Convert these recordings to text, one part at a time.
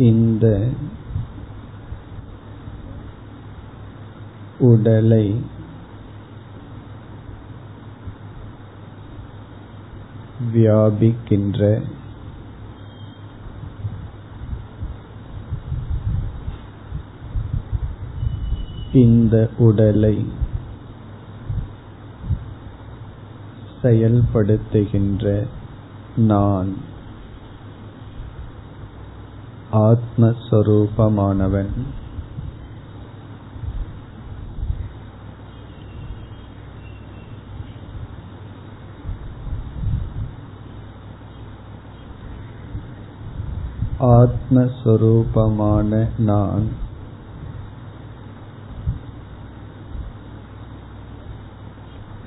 இந்த உடலை வியாபிக்கின்ற இந்த உடலை செயல்படுத்துகின்ற நான். ஆத்மஸ்வரூபமானவன். ஆத்மஸ்வரூபமான நான்.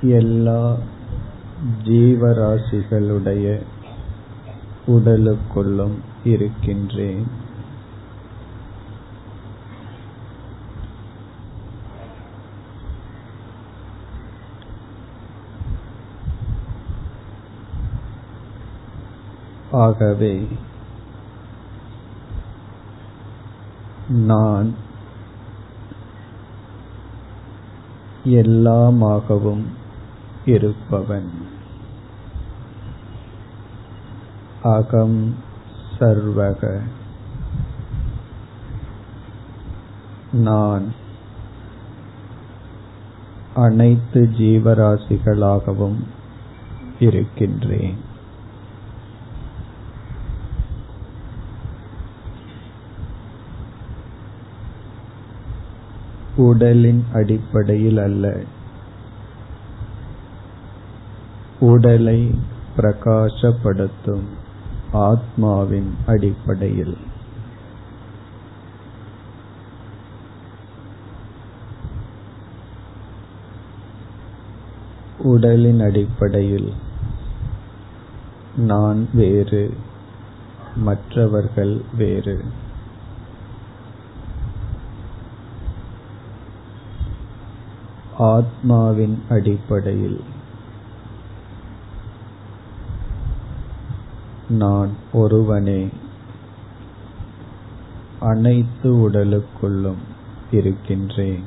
எல்லா ஜீவராசிகளுடைய உடலுக்குள்ளும் இருக்கின்றேன். ஆகவே நான் எல்லாமாகவும் இருப்பவன். அகம் சர்வக. நான் அனைத்து ஜீவராசிகளாகவும் இருக்கின்றேன். உடலின் அடிப்படையில் அல்ல. உடலை பிரகாசப்படுத்தும். ஆத்மாவின் அடிப்படையில். உடலின் அடிப்படையில் நான் வேறு மற்றவர்கள் வேறு. ஆத்மாவின் அடிப்படையில் நான் ஒருவனே. அனைத்து உடலுக்குள்ளும் இருக்கின்றேன்.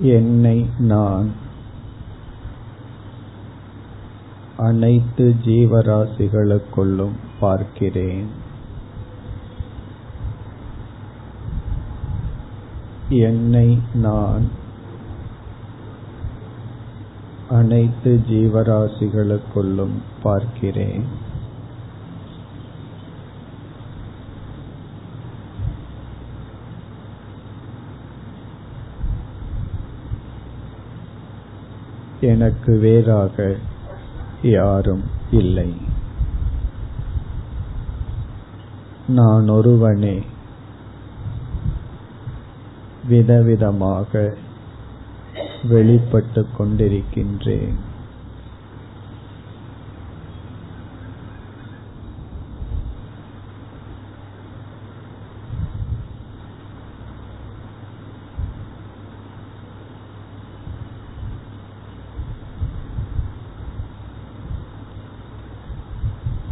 என்னை நான் அனைத்து ஜீவராசிகளுக்குள்ளும் பார்க்கிறேன். என்னை நான் அனைத்து ஜீவராசிகளுக்குள்ளும் பார்க்கிறேன். எனக்கு வேறாக யாரும் இல்லை. நான் ஒருவனே. விதவிதமாக வெளிப்பட்டுக் கொண்டிருக்கின்றேன்.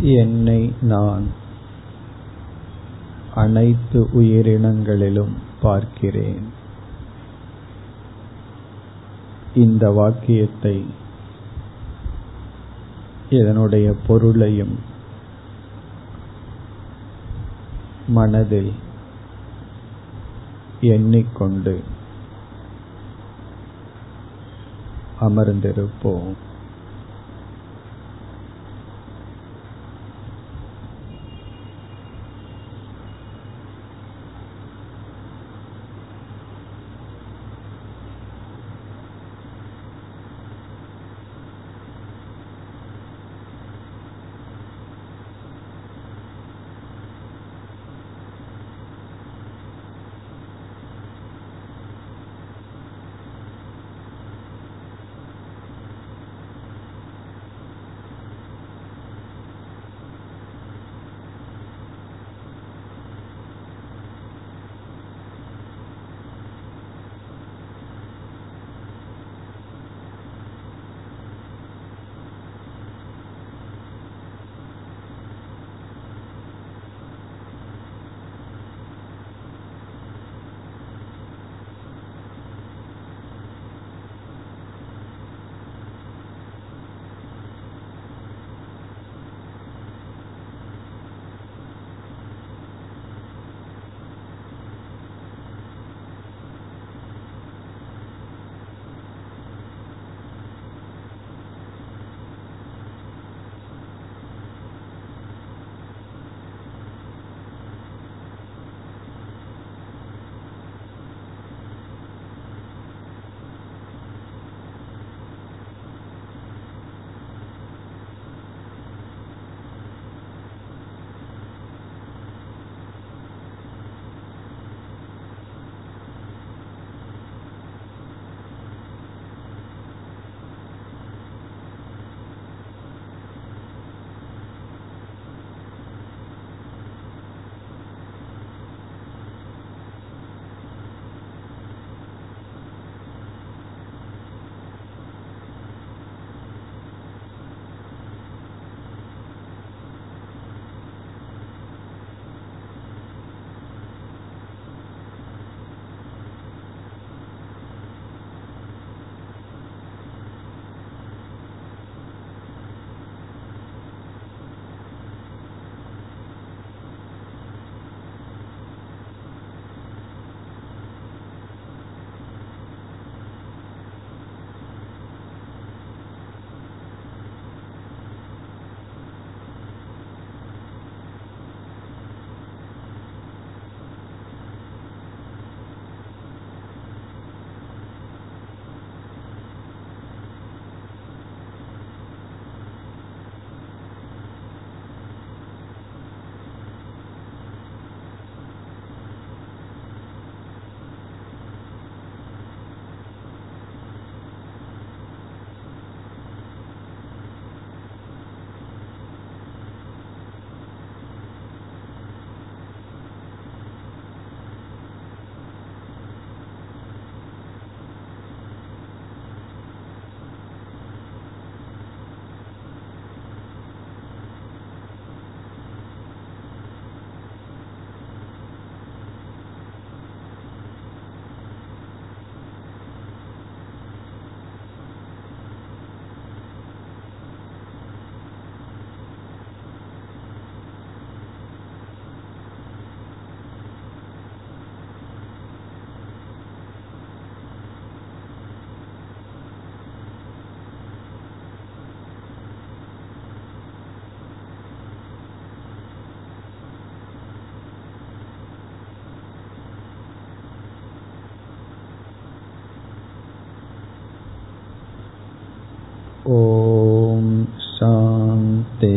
என்னை நான் அனைத்து உயிரினங்களிலும் பார்க்கிறேன். இந்த வாக்கியத்தை இதனுடைய பொருளையும் மனதில் எண்ணிக்கொண்டு அமர்ந்திருப்போம். ஓம் சாந்தே